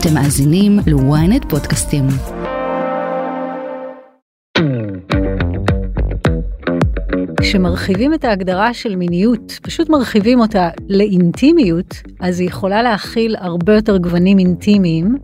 אתם מאזינים ל-ynet פודקאסטים. כשמרחיבים את ההגדרה של מיניות, פשוט מרחיבים אותה לאינטימיות, אז היא יכולה להכיל הרבה יותר גוונים אינטימיים,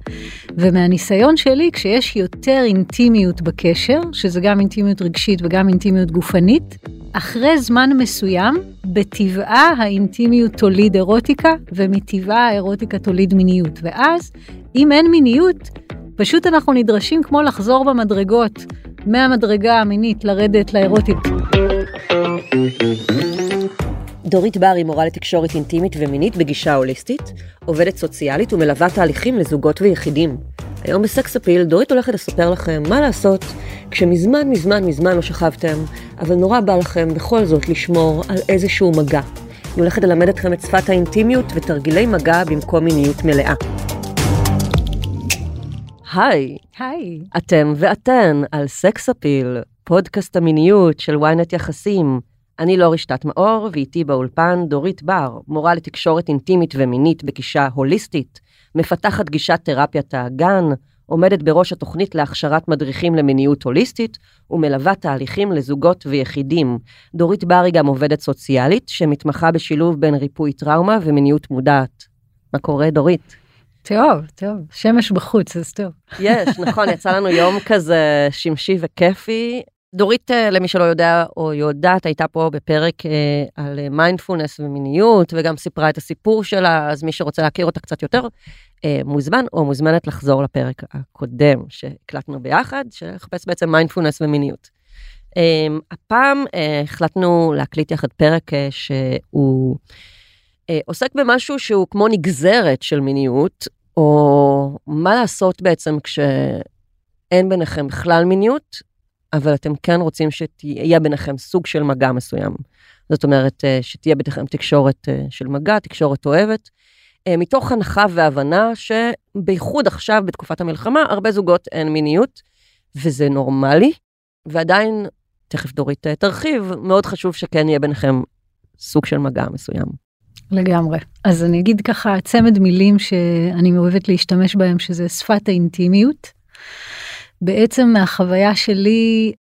ומהניסיון שלי, כשיש יותר אינטימיות בקשר, שזה גם אינטימיות רגשית וגם אינטימיות גופנית, אחרי זמן מסוים, בטבעה האינטימיות תוליד אירוטיקה, ומטבעה האירוטיקה תוליד מיניות. ואז, אם אין מיניות, פשוט אנחנו נדרשים כמו לחזור במדרגות, מהמדרגה המינית לרדת לאירוטית. דורית בר היא מורה לתקשורת אינטימית ומינית בגישה הוליסטית, עובדת סוציאלית ומלווה תהליכים לזוגות ויחידים. היום בסקס אפיל דורית הולכת לספר לכם מה לעשות כשמזמן מזמן מזמן לא שכבתם, אבל נורא בא לכם בכל זאת לשמור על איזשהו מגע. היא הולכת ללמד אתכם את שפת האינטימיות ותרגילי מגע במקום מיניות מלאה. היי, היי. אתם ואתן על סקס אפיל, פודקאסט המיניות של ynet יחסים. אני לא רשתת מאור, ואיתי באולפן דורית בר, מורה לתקשורת אינטימית ומינית בגישה הוליסטית, מפתחת גישת תרפיית האגן, עומדת בראש התוכנית להכשרת מדריכים למיניות הוליסטית, ומלווה תהליכים לזוגות ויחידים. דורית בר היא גם עובדת סוציאלית, שמתמחה בשילוב בין ריפוי טראומה ומיניות מודעת. מה קורה, דורית? טוב, טוב, שמש בחוץ, אז טוב. יש, נכון, יצא לנו יום כזה שמשי וכיפי. דורית, אה, למי שלא יודע או יודעת, הייתה פה בפרק אה, על מיינדפולנס ומיניות, וגם סיפרה את הסיפור שלה, אז מי שרוצה להכיר אותה קצת יותר, אה, מוזמן או מוזמנת לחזור לפרק הקודם שהקלטנו ביחד, שחפש בעצם מיינדפולנס ומיניות. הפעם החלטנו להקליט יחד פרק שהוא עוסק במשהו שהוא כמו נגזרת של מיניות, או מה לעשות בעצם כשאין ביניכם בכלל מיניות, אבל אתם כן רוצים שיהיה ביניכם סוג של מגע מסוים. זאת אומרת, אה, שתהיה ביניכם תקשורת אה, של מגע, תקשורת אוהבת, אה, מתוך הנחה והבנה שבייחוד עכשיו, בתקופת המלחמה, הרבה זוגות אין מיניות, וזה נורמלי, ועדיין, תכף דורית תרחיב, מאוד חשוב שכן יהיה ביניכם סוג של מגע מסוים. לגמרי. אז אני אגיד ככה צמד מילים שאני אוהבת להשתמש בהם, שזה שפת האינטימיות. בעצם מהחוויה שלי,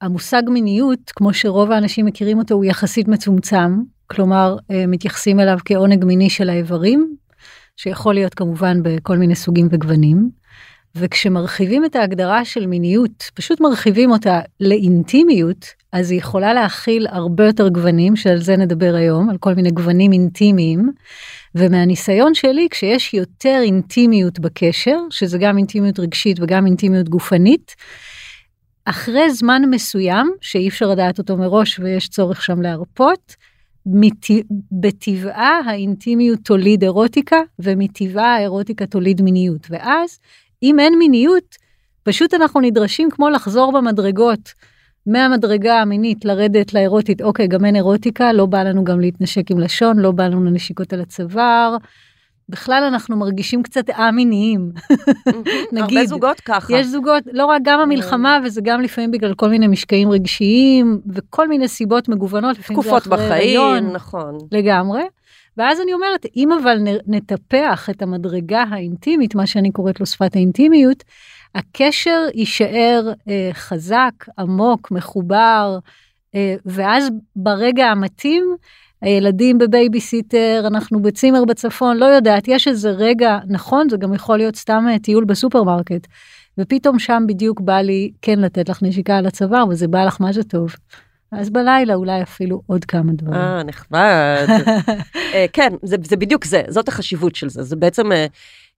המושג מיניות, כמו שרוב האנשים מכירים אותו, הוא יחסית מצומצם. כלומר, אה, מתייחסים אליו כעונג מיני של האיברים, שיכול להיות כמובן בכל מיני סוגים וגוונים. וכשמרחיבים את ההגדרה של מיניות, פשוט מרחיבים אותה לאינטימיות, אז היא יכולה להכיל הרבה יותר גוונים, שעל זה נדבר היום, על כל מיני גוונים אינטימיים. ומהניסיון שלי, כשיש יותר אינטימיות בקשר, שזה גם אינטימיות רגשית וגם אינטימיות גופנית, אחרי זמן מסוים, שאי אפשר לדעת אותו מראש ויש צורך שם להרפות, בטבעה האינטימיות תוליד אירוטיקה, ומטבעה האירוטיקה תוליד מיניות. ואז, אם אין מיניות, פשוט אנחנו נדרשים כמו לחזור במדרגות. מהמדרגה המינית לרדת לאירוטית, אוקיי, גם אין אירוטיקה, לא בא לנו גם להתנשק עם לשון, לא בא לנו נשיקות על הצוואר. בכלל אנחנו מרגישים קצת א-מיניים. נגיד, הרבה זוגות ככה. יש זוגות, לא רק גם המלחמה, וזה גם לפעמים בגלל כל מיני משקעים רגשיים, וכל מיני סיבות מגוונות. תקופות בחיים, נכון. לגמרי. ואז אני אומרת, אם אבל נטפח את המדרגה האינטימית, מה שאני קוראת לו שפת האינטימיות, הקשר יישאר אה, חזק, עמוק, מחובר, אה, ואז ברגע המתאים, הילדים בבייביסיטר, אנחנו בצימר בצפון, לא יודעת, יש איזה רגע, נכון, זה גם יכול להיות סתם אה, טיול בסופרמרקט, ופתאום שם בדיוק בא לי כן לתת לך נשיקה על הצוואר, וזה בא לך מה זה טוב. אז בלילה אולי אפילו עוד כמה דברים. אה, נחמד. אה, כן, זה, זה בדיוק זה, זאת החשיבות של זה. זה בעצם אה,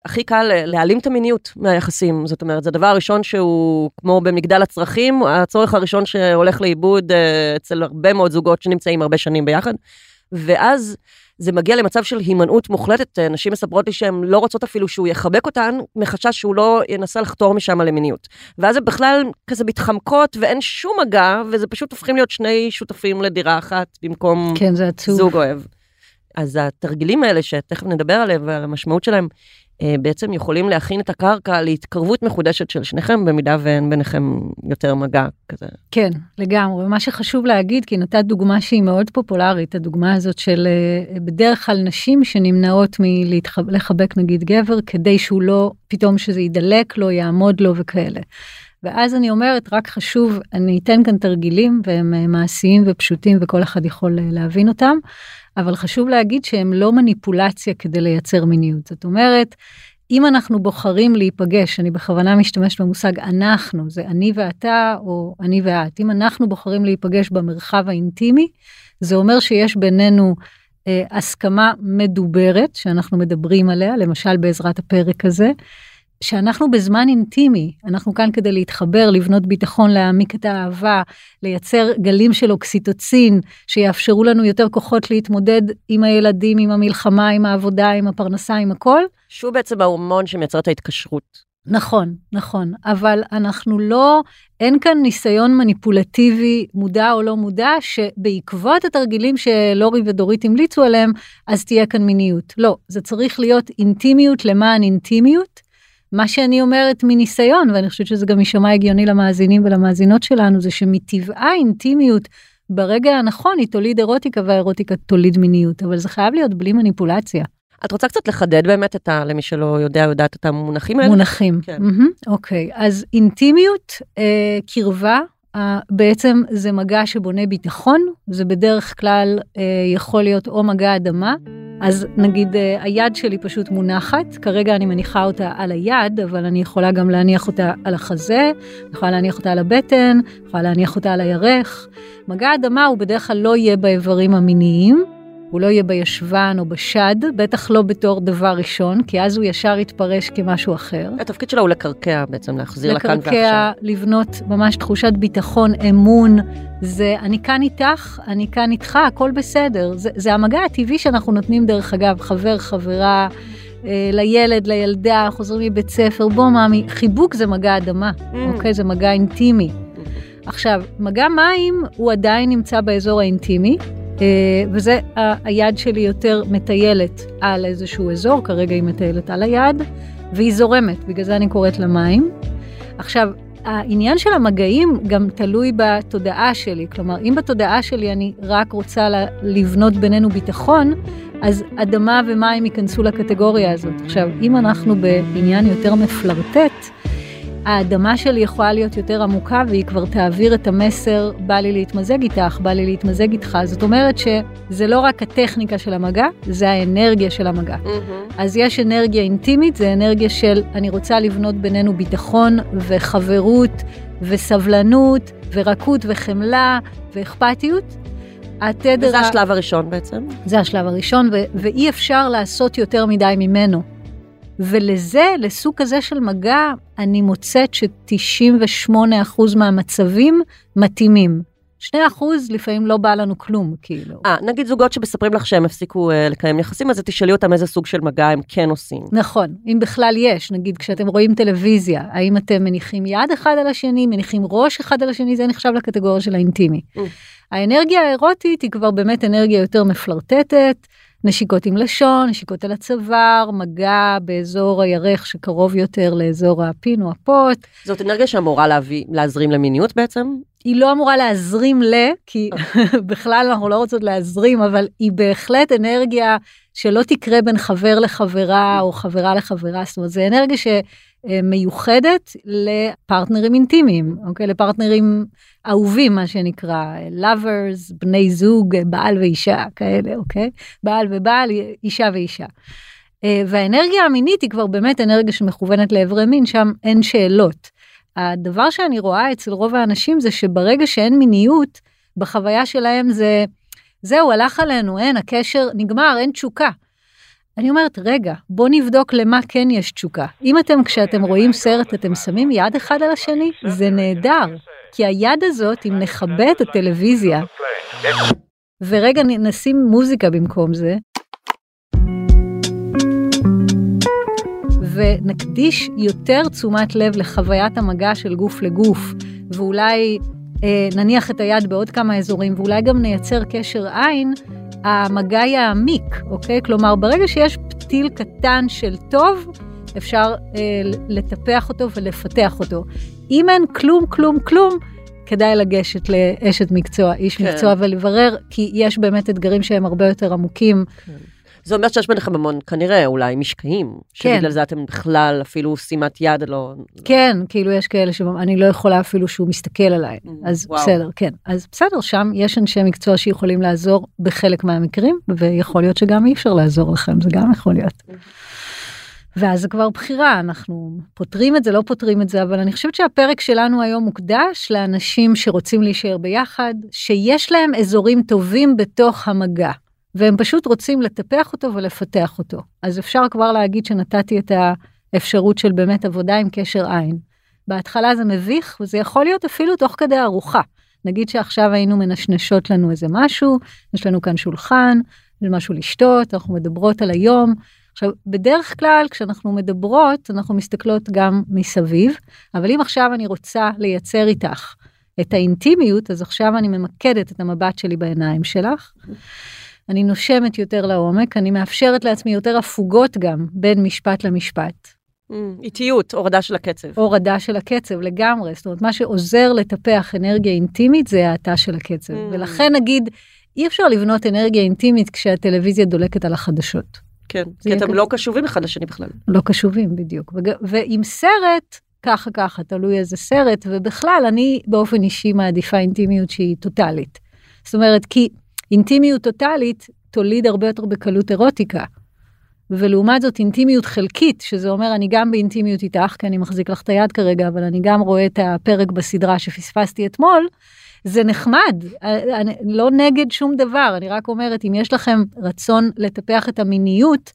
הכי קל להעלים את המיניות מהיחסים. זאת אומרת, זה הדבר הראשון שהוא כמו במגדל הצרכים, הצורך הראשון שהולך לאיבוד אה, אצל הרבה מאוד זוגות שנמצאים הרבה שנים ביחד. ואז זה מגיע למצב של הימנעות מוחלטת. נשים מספרות לי שהן לא רוצות אפילו שהוא יחבק אותן, מחשש שהוא לא ינסה לחתור משם למיניות. ואז זה בכלל כזה מתחמקות ואין שום מגע, וזה פשוט הופכים להיות שני שותפים לדירה אחת במקום כן, זוג אוהב. אז התרגילים האלה, שתכף נדבר עליהם ועל המשמעות שלהם, אה, בעצם יכולים להכין את הקרקע להתקרבות מחודשת של שניכם, במידה ואין ביניכם יותר מגע כזה. כן, לגמרי. מה שחשוב להגיד, כי נתת דוגמה שהיא מאוד פופולרית, הדוגמה הזאת של אה, בדרך כלל נשים שנמנעות מלחבק נגיד גבר, כדי שהוא לא, פתאום שזה יידלק לו, יעמוד לו וכאלה. ואז אני אומרת, רק חשוב, אני אתן כאן תרגילים, והם אה, מעשיים ופשוטים וכל אחד יכול להבין אותם. אבל חשוב להגיד שהם לא מניפולציה כדי לייצר מיניות. זאת אומרת, אם אנחנו בוחרים להיפגש, אני בכוונה משתמשת במושג אנחנו, זה אני ואתה או אני ואת, אם אנחנו בוחרים להיפגש במרחב האינטימי, זה אומר שיש בינינו אה, הסכמה מדוברת שאנחנו מדברים עליה, למשל בעזרת הפרק הזה, שאנחנו בזמן אינטימי, אנחנו כאן כדי להתחבר, לבנות ביטחון, להעמיק את האהבה, לייצר גלים של אוקסיטוצין, שיאפשרו לנו יותר כוחות להתמודד עם הילדים, עם המלחמה, עם העבודה, עם הפרנסה, עם הכל. שהוא בעצם ההורמון שמייצר את ההתקשרות. נכון, נכון, אבל אנחנו לא, אין כאן ניסיון מניפולטיבי, מודע או לא מודע, שבעקבות התרגילים שלורי ודורית המליצו עליהם, אז תהיה כאן מיניות. לא, זה צריך להיות אינטימיות למען אינטימיות. מה שאני אומרת מניסיון, ואני חושבת שזה גם יישמע הגיוני למאזינים ולמאזינות שלנו, זה שמטבעה אינטימיות ברגע הנכון היא תוליד אירוטיקה והאירוטיקה תוליד מיניות, אבל זה חייב להיות בלי מניפולציה. את רוצה קצת לחדד באמת את ה... למי שלא יודע, יודעת את המונחים האלה? מונחים. כן. Mm-hmm, אוקיי, אז אינטימיות, אה, קרבה, אה, בעצם זה מגע שבונה ביטחון, זה בדרך כלל אה, יכול להיות או מגע אדמה, אז נגיד אה, היד שלי פשוט מונחת, כרגע אני מניחה אותה על היד, אבל אני יכולה גם להניח אותה על החזה, יכולה להניח אותה על הבטן, יכולה להניח אותה על הירך. מגע אדמה הוא בדרך כלל לא יהיה באיברים המיניים, הוא לא יהיה בישבן או בשד, בטח לא בתור דבר ראשון, כי אז הוא ישר יתפרש כמשהו אחר. התפקיד שלו הוא לקרקע בעצם, להחזיר לכאן ועכשיו. לקרקע, לבנות ממש תחושת ביטחון, אמון, זה אני כאן איתך, אני כאן איתך, הכל בסדר. זה, זה המגע הטבעי שאנחנו נותנים דרך אגב, חבר, חברה. אה, לילד, לילדה, חוזרים מבית ספר, בוא מאמי, חיבוק זה מגע אדמה, mm. אוקיי? זה מגע אינטימי. עכשיו, מגע מים הוא עדיין נמצא באזור האינטימי, וזה היד שלי יותר מטיילת על איזשהו אזור, כרגע היא מטיילת על היד, והיא זורמת, בגלל זה אני קוראת לה מים. עכשיו, העניין של המגעים גם תלוי בתודעה שלי, כלומר, אם בתודעה שלי אני רק רוצה לבנות בינינו ביטחון, אז אדמה ומים ייכנסו לקטגוריה הזאת. עכשיו, אם אנחנו בעניין יותר מפלרטט, האדמה שלי יכולה להיות יותר עמוקה והיא כבר תעביר את המסר, בא לי להתמזג איתך, בא לי להתמזג איתך. זאת אומרת שזה לא רק הטכניקה של המגע, זה האנרגיה של המגע. Mm-hmm. אז יש אנרגיה אינטימית, זה אנרגיה של אני רוצה לבנות בינינו ביטחון וחברות וסבלנות ורקות וחמלה ואכפתיות. התדר... וזה השלב הראשון בעצם? זה השלב הראשון, ו- ואי אפשר לעשות יותר מדי ממנו. ולזה, לסוג כזה של מגע, אני מוצאת ש-98% מהמצבים מתאימים. 2% לפעמים לא בא לנו כלום, כאילו. אה, נגיד זוגות שמספרים לך שהם הפסיקו אה, לקיים יחסים, אז תשאלי אותם איזה סוג של מגע הם כן עושים. נכון, אם בכלל יש, נגיד כשאתם רואים טלוויזיה, האם אתם מניחים יד אחד על השני, מניחים ראש אחד על השני, זה נחשב לקטגוריה של האינטימי. Mm. האנרגיה האירוטית היא כבר באמת אנרגיה יותר מפלרטטת, נשיקות עם לשון, נשיקות על הצוואר, מגע באזור הירך שקרוב יותר לאזור הפין או הפוט. זאת אנרגיה שאמורה להביא, להזרים למיניות בעצם? היא לא אמורה להזרים ל, כי בכלל אנחנו לא רוצות להזרים, אבל היא בהחלט אנרגיה שלא תקרה בין חבר לחברה או חברה לחברה, זאת אומרת, זה אנרגיה שמיוחדת לפרטנרים אינטימיים, אוקיי? לפרטנרים אהובים, מה שנקרא, lovers, בני זוג, בעל ואישה, כאלה, אוקיי? בעל ובעל, אישה ואישה. אה, והאנרגיה המינית היא כבר באמת אנרגיה שמכוונת לאיברי מין, שם אין שאלות. הדבר שאני רואה אצל רוב האנשים זה שברגע שאין מיניות, בחוויה שלהם זה, זהו, הלך עלינו, אין, הקשר נגמר, אין תשוקה. אני אומרת, רגע, בוא נבדוק למה כן יש תשוקה. אם אתם, כשאתם רואים סרט, אתם שמים יד אחד על השני, זה נהדר. כי היד הזאת, אם נכבה את הטלוויזיה, ורגע נשים מוזיקה במקום זה, ונקדיש יותר תשומת לב לחוויית המגע של גוף לגוף, ואולי אה, נניח את היד בעוד כמה אזורים, ואולי גם נייצר קשר עין, המגע יעמיק, אוקיי? כלומר, ברגע שיש פתיל קטן של טוב, אפשר אה, לטפח אותו ולפתח אותו. אם אין כלום, כלום, כלום, כדאי לגשת לאשת מקצוע, איש כן. מקצוע ולברר, כי יש באמת אתגרים שהם הרבה יותר עמוקים. כן. זה אומר שיש ביניכם המון, כנראה, אולי משקעים. כן. שבגלל זה אתם בכלל אפילו שימת יד לא... כן, כאילו יש כאלה שאני לא יכולה אפילו שהוא מסתכל עליי. Mm, אז וואו. בסדר, כן. אז בסדר, שם יש אנשי מקצוע שיכולים לעזור בחלק מהמקרים, ויכול להיות שגם אי אפשר לעזור לכם, זה גם יכול להיות. Mm. ואז זה כבר בחירה, אנחנו פותרים את זה, לא פותרים את זה, אבל אני חושבת שהפרק שלנו היום מוקדש לאנשים שרוצים להישאר ביחד, שיש להם אזורים טובים בתוך המגע. והם פשוט רוצים לטפח אותו ולפתח אותו. אז אפשר כבר להגיד שנתתי את האפשרות של באמת עבודה עם קשר עין. בהתחלה זה מביך, וזה יכול להיות אפילו תוך כדי ארוחה. נגיד שעכשיו היינו מנשנשות לנו איזה משהו, יש לנו כאן שולחן, יש משהו לשתות, אנחנו מדברות על היום. עכשיו, בדרך כלל כשאנחנו מדברות, אנחנו מסתכלות גם מסביב, אבל אם עכשיו אני רוצה לייצר איתך את האינטימיות, אז עכשיו אני ממקדת את המבט שלי בעיניים שלך. אני נושמת יותר לעומק, אני מאפשרת לעצמי יותר הפוגות גם בין משפט למשפט. Mm, איטיות, הורדה של הקצב. הורדה של הקצב, לגמרי. זאת אומרת, מה שעוזר לטפח אנרגיה אינטימית זה האטה של הקצב. Mm. ולכן נגיד, אי אפשר לבנות אנרגיה אינטימית כשהטלוויזיה דולקת על החדשות. כן, כי אתם לא קשובים אחד לשני בכלל. לא קשובים, בדיוק. ועם סרט, ככה ככה, תלוי איזה סרט, ובכלל, אני באופן אישי מעדיפה אינטימיות שהיא טוטאלית. זאת אומרת, כי אינטימיות טוטאלית תוליד הרבה יותר בקלות אירוטיקה. ולעומת זאת אינטימיות חלקית, שזה אומר אני גם באינטימיות איתך, כי אני מחזיק לך את היד כרגע, אבל אני גם רואה את הפרק בסדרה שפספסתי אתמול, זה נחמד, אני לא נגד שום דבר, אני רק אומרת, אם יש לכם רצון לטפח את המיניות,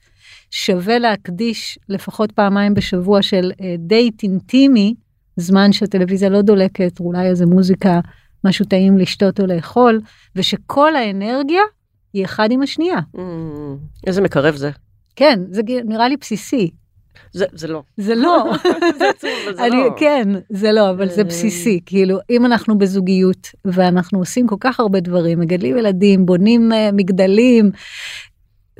שווה להקדיש לפחות פעמיים בשבוע של דייט אה, אינטימי, זמן שהטלוויזיה לא דולקת, אולי איזה מוזיקה משהו טעים לשתות או לאכול, ושכל האנרגיה היא אחד עם השנייה. Mm, איזה מקרב זה. כן, זה נראה לי בסיסי. זה, זה לא. זה לא. זה עצוב, אבל זה אני, לא. כן, זה לא, אבל זה בסיסי. כאילו, אם אנחנו בזוגיות, ואנחנו עושים כל כך הרבה דברים, מגדלים ילדים, בונים uh, מגדלים,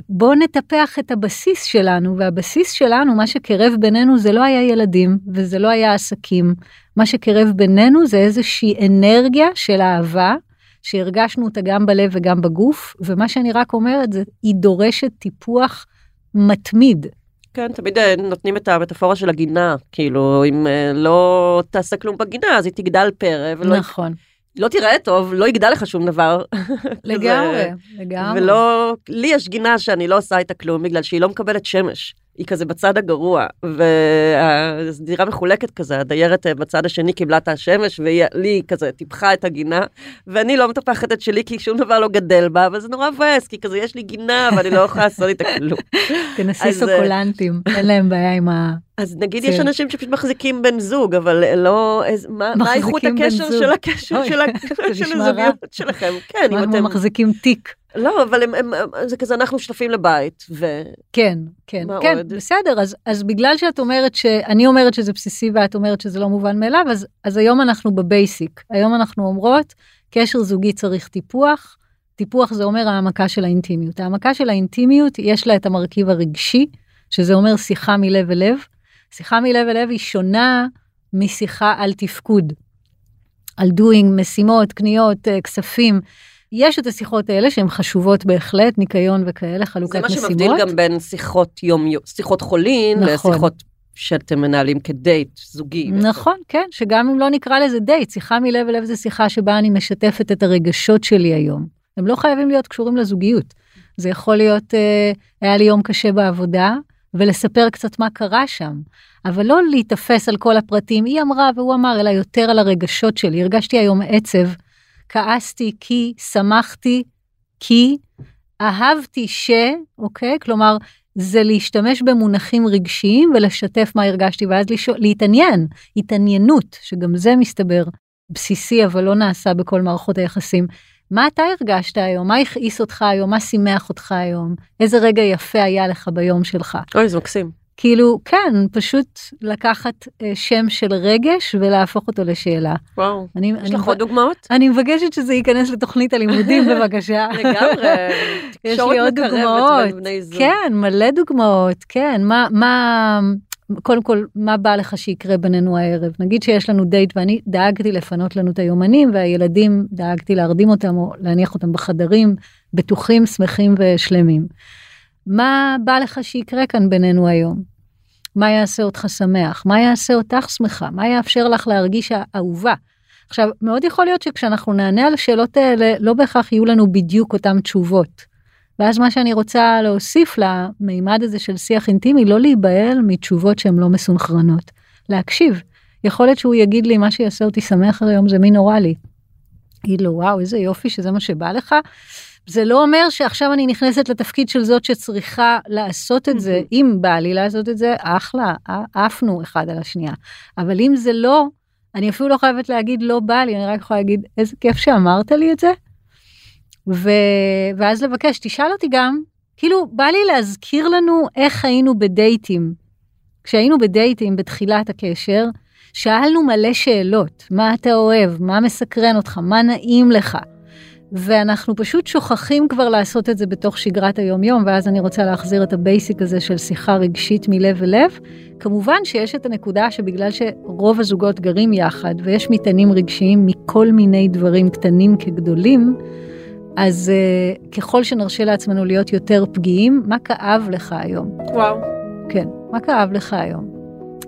בואו נטפח את הבסיס שלנו, והבסיס שלנו, מה שקרב בינינו זה לא היה ילדים, וזה לא היה עסקים. מה שקרב בינינו זה איזושהי אנרגיה של אהבה, שהרגשנו אותה גם בלב וגם בגוף, ומה שאני רק אומרת זה, היא דורשת טיפוח מתמיד. כן, תמיד אה, נותנים את המטאפורה של הגינה, כאילו, אם אה, לא תעשה כלום בגינה, אז היא תגדל פרא. ולא נכון. לא תיראה טוב, לא יגדל לך שום דבר. לגמרי, לגמרי. ולא, לי יש גינה שאני לא עושה איתה כלום, בגלל שהיא לא מקבלת שמש. היא כזה בצד הגרוע, והדירה מחולקת כזה, הדיירת אה, בצד השני קיבלה את השמש, והיא כזה טיפחה את הגינה, ואני לא מטפחת את שלי כי שום דבר לא גדל בה, אבל זה נורא מבאס, כי כזה יש לי גינה ואני לא יכולה לעשות איתה כלום. תנסי אה, סוקולנטים, אין להם בעיה עם ה... אז נגיד יש אנשים שפשוט מחזיקים בן זוג, אבל לא, מה איכות הקשר של הקשר של הזוגיות שלכם? כן, אם אתם... מחזיקים תיק. לא, אבל הם, הם, הם, זה כזה, אנחנו שותפים לבית, ו... כן, כן, כן, עוד? בסדר, אז, אז בגלל שאת אומרת ש... אני אומרת שזה בסיסי ואת אומרת שזה לא מובן מאליו, אז, אז היום אנחנו בבייסיק. היום אנחנו אומרות, קשר זוגי צריך טיפוח, טיפוח זה אומר העמקה של האינטימיות. העמקה של האינטימיות, יש לה את המרכיב הרגשי, שזה אומר שיחה מלב אל לב. שיחה מלב אל לב היא שונה משיחה על תפקוד, על doing, משימות, קניות, אה, כספים. יש את השיחות האלה שהן חשובות בהחלט, ניקיון וכאלה, חלוקת משימות. זה מה שמבדיל גם בין שיחות יום, שיחות חולין, נכון. לשיחות שאתם מנהלים כדייט זוגי. נכון, כן, שגם אם לא נקרא לזה דייט, שיחה מלב אל לב זה שיחה שבה אני משתפת את הרגשות שלי היום. הם לא חייבים להיות קשורים לזוגיות. זה יכול להיות, אה, היה לי יום קשה בעבודה, ולספר קצת מה קרה שם, אבל לא להיתפס על כל הפרטים, היא אמרה והוא אמר, אלא יותר על הרגשות שלי. הרגשתי היום עצב כעסתי כי, שמחתי כי, אהבתי ש, אוקיי? כלומר, זה להשתמש במונחים רגשיים ולשתף מה הרגשתי, ואז לשאול, להתעניין, התעניינות, שגם זה מסתבר בסיסי, אבל לא נעשה בכל מערכות היחסים. מה אתה הרגשת היום? מה הכעיס אותך היום? מה שימח אותך היום? איזה רגע יפה היה לך ביום שלך? אוי, זה מקסים. כאילו, כן, פשוט לקחת אה, שם של רגש ולהפוך אותו לשאלה. וואו, אני, יש לך עוד דוגמאות? אני מבקשת שזה ייכנס לתוכנית הלימודים בבקשה. לגמרי, יש לי עוד דוגמאות. כן, מלא דוגמאות, כן. מה, מה, קודם כל, מה בא לך שיקרה בינינו הערב? נגיד שיש לנו דייט ואני דאגתי לפנות לנו את היומנים והילדים דאגתי להרדים אותם או להניח אותם בחדרים, בטוחים, שמחים ושלמים. מה בא לך שיקרה כאן בינינו היום? מה יעשה אותך שמח? מה יעשה אותך שמחה? מה יאפשר לך להרגיש אהובה? עכשיו, מאוד יכול להיות שכשאנחנו נענה על השאלות האלה, לא בהכרח יהיו לנו בדיוק אותן תשובות. ואז מה שאני רוצה להוסיף למימד הזה של שיח אינטימי, לא להיבהל מתשובות שהן לא מסונכרנות. להקשיב. יכול להיות שהוא יגיד לי, מה שיעשה אותי שמח היום זה מין אוראלי. יגיד לו, וואו, איזה יופי שזה מה שבא לך. זה לא אומר שעכשיו אני נכנסת לתפקיד של זאת שצריכה לעשות את זה, אם בא לי לעשות את זה, אחלה, עפנו אחד על השנייה. אבל אם זה לא, אני אפילו לא חייבת להגיד לא בא לי, אני רק יכולה להגיד איזה כיף שאמרת לי את זה. ו... ואז לבקש, תשאל אותי גם, כאילו בא לי להזכיר לנו איך היינו בדייטים. כשהיינו בדייטים בתחילת הקשר, שאלנו מלא שאלות, מה אתה אוהב, מה מסקרן אותך, מה נעים לך. ואנחנו פשוט שוכחים כבר לעשות את זה בתוך שגרת היום-יום, ואז אני רוצה להחזיר את ה basic הזה של שיחה רגשית מלב אל כמובן שיש את הנקודה שבגלל שרוב הזוגות גרים יחד, ויש מטענים רגשיים מכל מיני דברים קטנים כגדולים, אז אה, ככל שנרשה לעצמנו להיות יותר פגיעים, מה כאב לך היום? וואו. כן, מה כאב לך היום?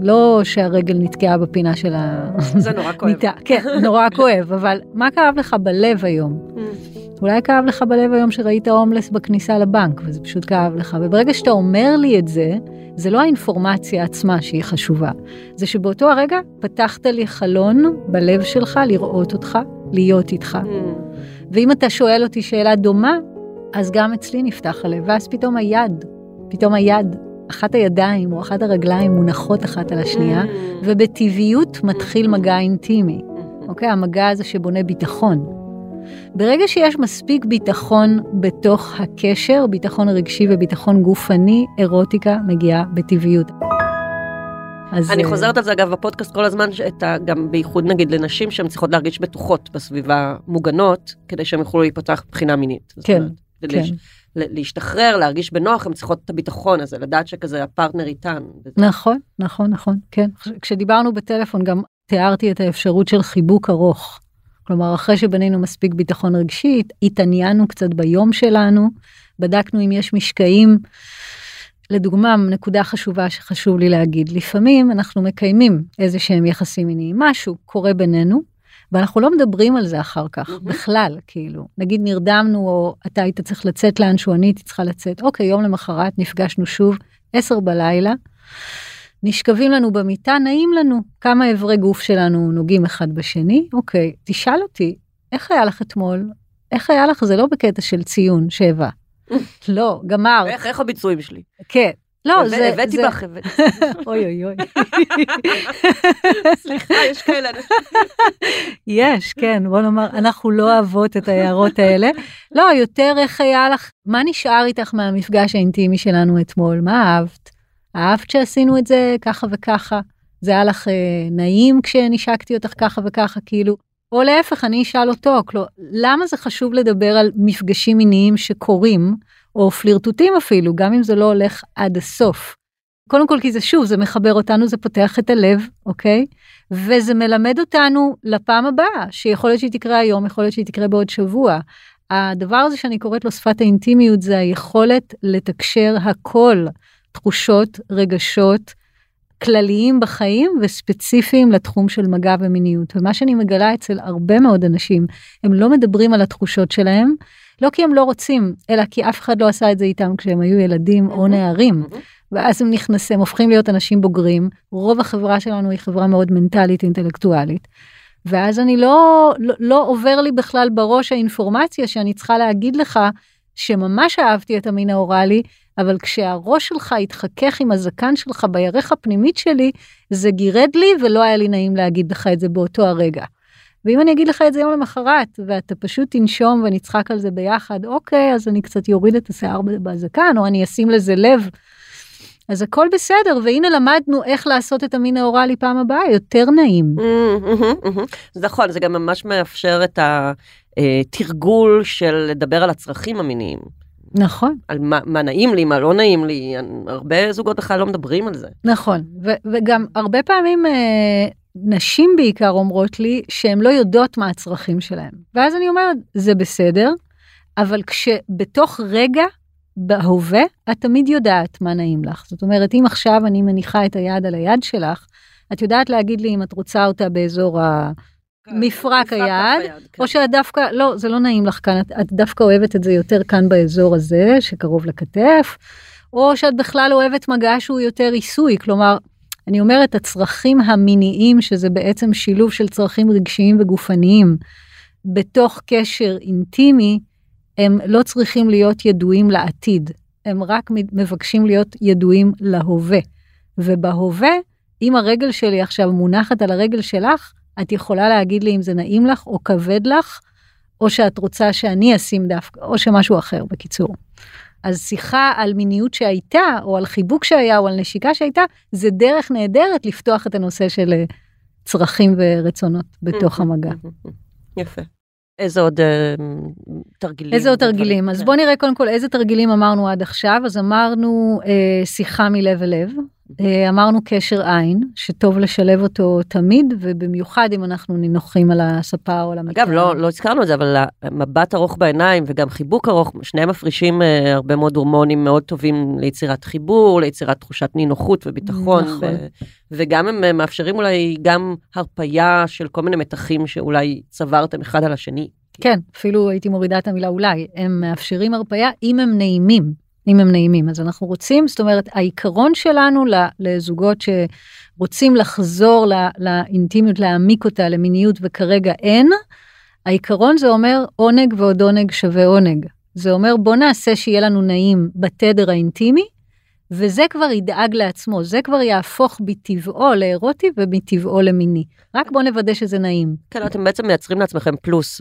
לא שהרגל נתקעה בפינה של המיטה. זה נורא כואב. כן, נורא כואב, אבל מה כאב לך בלב היום? Mm. אולי כאב לך בלב היום שראית הומלס בכניסה לבנק, וזה פשוט כאב לך. וברגע שאתה אומר לי את זה, זה לא האינפורמציה עצמה שהיא חשובה, זה שבאותו הרגע פתחת לי חלון בלב שלך לראות אותך, להיות איתך. ואם אתה שואל אותי שאלה דומה, אז גם אצלי נפתח הלב, ואז פתאום היד, פתאום היד, אחת הידיים או אחת הרגליים מונחות אחת על השנייה, mm. ובטבעיות מתחיל מגע אינטימי. אוקיי? המגע הזה שבונה ביטחון. ברגע שיש מספיק ביטחון בתוך הקשר, ביטחון רגשי וביטחון גופני, אירוטיקה מגיעה בטבעיות. אז... אני אה, חוזרת על זה אגב בפודקאסט כל הזמן, שאתה, גם בייחוד נגיד לנשים שהן צריכות להרגיש בטוחות בסביבה מוגנות, כדי שהן יוכלו להיפתח מבחינה מינית. כן, כן. להש... להשתחרר, להרגיש בנוח, הן צריכות את הביטחון הזה, לדעת שכזה הפרטנר איתן. נכון, נכון, נכון, כן. כשדיברנו בטלפון גם תיארתי את האפשרות של חיבוק ארוך. כלומר, אחרי שבנינו מספיק ביטחון רגשי, התעניינו קצת ביום שלנו, בדקנו אם יש משקעים. לדוגמה, נקודה חשובה שחשוב לי להגיד, לפעמים אנחנו מקיימים איזה שהם יחסים מיניים, משהו קורה בינינו, ואנחנו לא מדברים על זה אחר כך, mm-hmm. בכלל, כאילו. נגיד נרדמנו, או אתה היית צריך לצאת לאנשהו, אני הייתי צריכה לצאת, אוקיי, יום למחרת נפגשנו שוב, עשר בלילה, נשכבים לנו במיטה, נעים לנו, כמה אברי גוף שלנו נוגעים אחד בשני, אוקיי, תשאל אותי, איך היה לך אתמול? איך היה לך? זה לא בקטע של ציון, שבע. לא, גמר. איך, איך הביצועים שלי? כן. לא, זה... הבאתי בך, הבאתי. אוי אוי אוי. סליחה, יש כאלה אנשים. יש, כן, בוא נאמר, אנחנו לא אוהבות את ההערות האלה. לא, יותר איך היה לך, מה נשאר איתך מהמפגש האינטימי שלנו אתמול? מה אהבת? אהבת שעשינו את זה ככה וככה? זה היה לך אה, נעים כשנשקתי אותך ככה וככה, כאילו, או להפך, אני אשאל אותו, כלומר, למה זה חשוב לדבר על מפגשים מיניים שקורים, או פלירטוטים אפילו, גם אם זה לא הולך עד הסוף. קודם כל כי זה שוב, זה מחבר אותנו, זה פותח את הלב, אוקיי? וזה מלמד אותנו לפעם הבאה, שיכול להיות שהיא תקרה היום, יכול להיות שהיא תקרה בעוד שבוע. הדבר הזה שאני קוראת לו שפת האינטימיות זה היכולת לתקשר הכל, תחושות, רגשות, כלליים בחיים וספציפיים לתחום של מגע ומיניות. ומה שאני מגלה אצל הרבה מאוד אנשים, הם לא מדברים על התחושות שלהם, לא כי הם לא רוצים, אלא כי אף אחד לא עשה את זה איתם כשהם היו ילדים או נערים. ואז הם נכנסים, הופכים להיות אנשים בוגרים. רוב החברה שלנו היא חברה מאוד מנטלית, אינטלקטואלית. ואז אני לא, לא, לא עובר לי בכלל בראש האינפורמציה שאני צריכה להגיד לך שממש אהבתי את המין האוראלי, אבל כשהראש שלך התחכך עם הזקן שלך בירך הפנימית שלי, זה גירד לי ולא היה לי נעים להגיד לך את זה באותו הרגע. ואם אני אגיד לך את זה יום למחרת, ואתה פשוט תנשום ונצחק על זה ביחד, אוקיי, אז אני קצת יוריד את השיער בזקן, או אני אשים לזה לב. אז הכל בסדר, והנה למדנו איך לעשות את המין האוראלי פעם הבאה, יותר נעים. זה נכון, זה גם ממש מאפשר את התרגול של לדבר על הצרכים המיניים. נכון. על מה, מה נעים לי, מה לא נעים לי, הרבה זוגות בכלל לא מדברים על זה. נכון, ו- וגם הרבה פעמים אה, נשים בעיקר אומרות לי שהן לא יודעות מה הצרכים שלהן. ואז אני אומרת, זה בסדר, אבל כשבתוך רגע, בהווה, את תמיד יודעת מה נעים לך. זאת אומרת, אם עכשיו אני מניחה את היד על היד שלך, את יודעת להגיד לי אם את רוצה אותה באזור ה... מפרק היד, כן. או שאת דווקא, לא, זה לא נעים לך כאן, את, את דווקא אוהבת את זה יותר כאן באזור הזה, שקרוב לכתף, או שאת בכלל אוהבת מגע שהוא יותר עיסוי, כלומר, אני אומרת, הצרכים המיניים, שזה בעצם שילוב של צרכים רגשיים וגופניים, בתוך קשר אינטימי, הם לא צריכים להיות ידועים לעתיד, הם רק מבקשים להיות ידועים להווה. ובהווה, אם הרגל שלי עכשיו מונחת על הרגל שלך, את יכולה להגיד לי אם זה נעים לך או כבד לך, או שאת רוצה שאני אשים דווקא, או שמשהו אחר, בקיצור. אז שיחה על מיניות שהייתה, או על חיבוק שהיה, או על נשיקה שהייתה, זה דרך נהדרת לפתוח את הנושא של אה, צרכים ורצונות בתוך המגע. יפה. איזה עוד אה, תרגילים? איזה עוד תרגילים? אז כן. בוא נראה קודם כל איזה תרגילים אמרנו עד עכשיו. אז אמרנו אה, שיחה מלב אל לב, אמרנו קשר עין, שטוב לשלב אותו תמיד, ובמיוחד אם אנחנו נינוחים על הספה או על המיטה. אגב, לא, לא הזכרנו את זה, אבל מבט ארוך בעיניים וגם חיבוק ארוך, שניהם מפרישים אה, הרבה מאוד הורמונים מאוד טובים ליצירת חיבור, ליצירת תחושת נינוחות וביטחון. נכון. ו- וגם הם אה, מאפשרים אולי גם הרפייה של כל מיני מתחים שאולי צברתם אחד על השני. כן, אפילו הייתי מורידה את המילה אולי, הם מאפשרים הרפייה אם הם נעימים. אם הם נעימים. אז אנחנו רוצים, זאת אומרת, העיקרון שלנו לזוגות שרוצים לחזור לאינטימיות, להעמיק אותה למיניות וכרגע אין, העיקרון זה אומר עונג ועוד עונג שווה עונג. זה אומר בוא נעשה שיהיה לנו נעים בתדר האינטימי, וזה כבר ידאג לעצמו, זה כבר יהפוך מטבעו לאירוטי ומטבעו למיני. רק בוא נוודא שזה נעים. כן, אתם בעצם מייצרים לעצמכם פלוס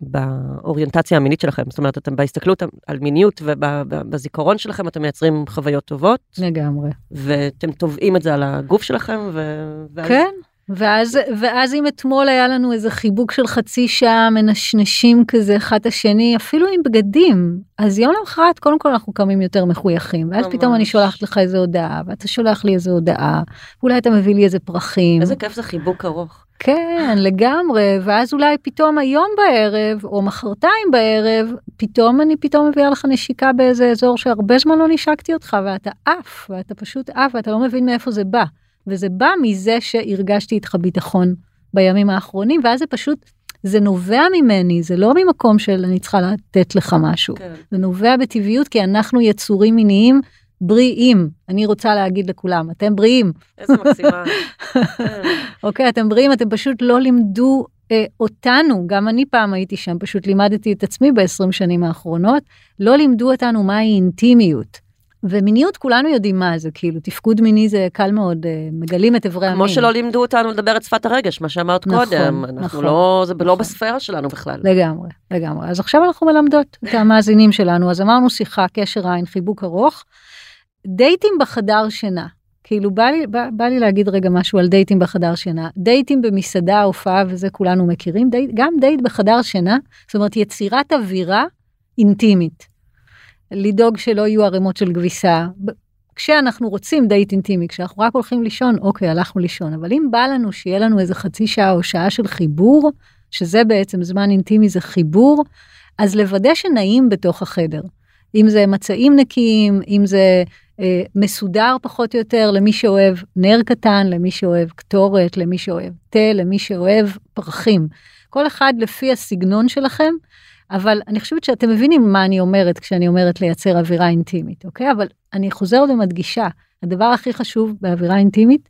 באוריינטציה המינית שלכם. זאת אומרת, אתם בהסתכלות על מיניות ובזיכרון שלכם אתם מייצרים חוויות טובות. לגמרי. ואתם תובעים את זה על הגוף שלכם. ו... כן. ואז, ואז אם אתמול היה לנו איזה חיבוק של חצי שעה מנשנשים כזה אחד את השני, אפילו עם בגדים, אז יום למחרת קודם כל אנחנו קמים יותר מחויכים, ואז ממש. פתאום אני שולחת לך איזה הודעה, ואתה שולח לי איזה הודעה, אולי אתה מביא לי איזה פרחים. איזה כיף זה חיבוק ארוך. כן, לגמרי, ואז אולי פתאום היום בערב, או מחרתיים בערב, פתאום אני פתאום מביאה לך נשיקה באיזה אזור שהרבה זמן לא נשקתי אותך, ואתה עף, ואתה פשוט עף, ואתה לא מבין מאיפה זה בא. וזה בא מזה שהרגשתי איתך ביטחון בימים האחרונים, ואז זה פשוט, זה נובע ממני, זה לא ממקום של אני צריכה לתת לך משהו. כן. זה נובע בטבעיות כי אנחנו יצורים מיניים בריאים. אני רוצה להגיד לכולם, אתם בריאים. איזה מקסימה. אוקיי, אתם בריאים, אתם פשוט לא לימדו אה, אותנו, גם אני פעם הייתי שם, פשוט לימדתי את עצמי ב-20 שנים האחרונות, לא לימדו אותנו מהי אינטימיות. ומיניות כולנו יודעים מה זה, כאילו תפקוד מיני זה קל מאוד, אה, מגלים את אברי המין. כמו שלא לימדו אותנו לדבר את שפת הרגש, מה שאמרת נכון, קודם, אנחנו נכון, לא, זה לא נכון. לא בספירה שלנו בכלל. לגמרי, לגמרי. אז עכשיו אנחנו מלמדות את המאזינים שלנו, אז אמרנו שיחה, קשר עין, חיבוק ארוך, דייטים בחדר שינה. כאילו בא לי, בא, בא לי להגיד רגע משהו על דייטים בחדר שינה. דייטים במסעדה, הופעה וזה כולנו מכירים, דייט, גם דייט בחדר שינה, זאת אומרת יצירת אווירה אינטימית. לדאוג שלא יהיו ערימות של כביסה. כשאנחנו רוצים דייט אינטימי, כשאנחנו רק הולכים לישון, אוקיי, הלכנו לישון, אבל אם בא לנו שיהיה לנו איזה חצי שעה או שעה של חיבור, שזה בעצם זמן אינטימי זה חיבור, אז לוודא שנעים בתוך החדר. אם זה מצעים נקיים, אם זה אה, מסודר פחות או יותר למי שאוהב נר קטן, למי שאוהב קטורת, למי שאוהב תה, למי שאוהב פרחים. כל אחד לפי הסגנון שלכם, אבל אני חושבת שאתם מבינים מה אני אומרת כשאני אומרת לייצר אווירה אינטימית, אוקיי? אבל אני חוזרת ומדגישה, הדבר הכי חשוב באווירה אינטימית